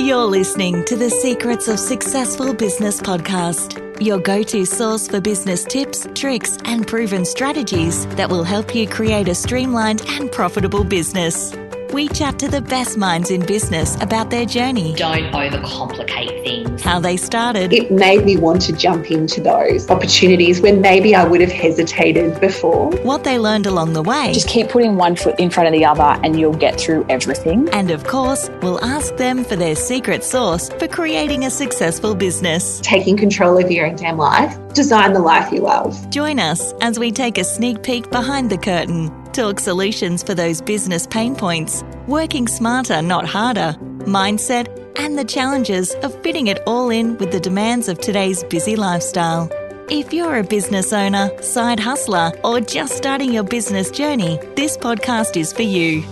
You're listening to the Secrets of Successful Business podcast, your go to source for business tips, tricks, and proven strategies that will help you create a streamlined and profitable business. We chat to the best minds in business about their journey, Don't overcomplicate things. how they started, it made me want to jump into those opportunities when maybe I would have hesitated before. what they learned along the way, Just keep putting one foot in front of the other and you'll get through everything. and of course, we'll ask them for their secret sauce for creating a successful business. Taking control of your own damn life, design the life you love. Join us as we take a sneak peek behind the curtain, talk solutions for those business pain points, working smarter, not harder, mindset, and the challenges of fitting it all in with the demands of today's busy lifestyle. If you're a business owner, side hustler, or just starting your business journey, this podcast is for you.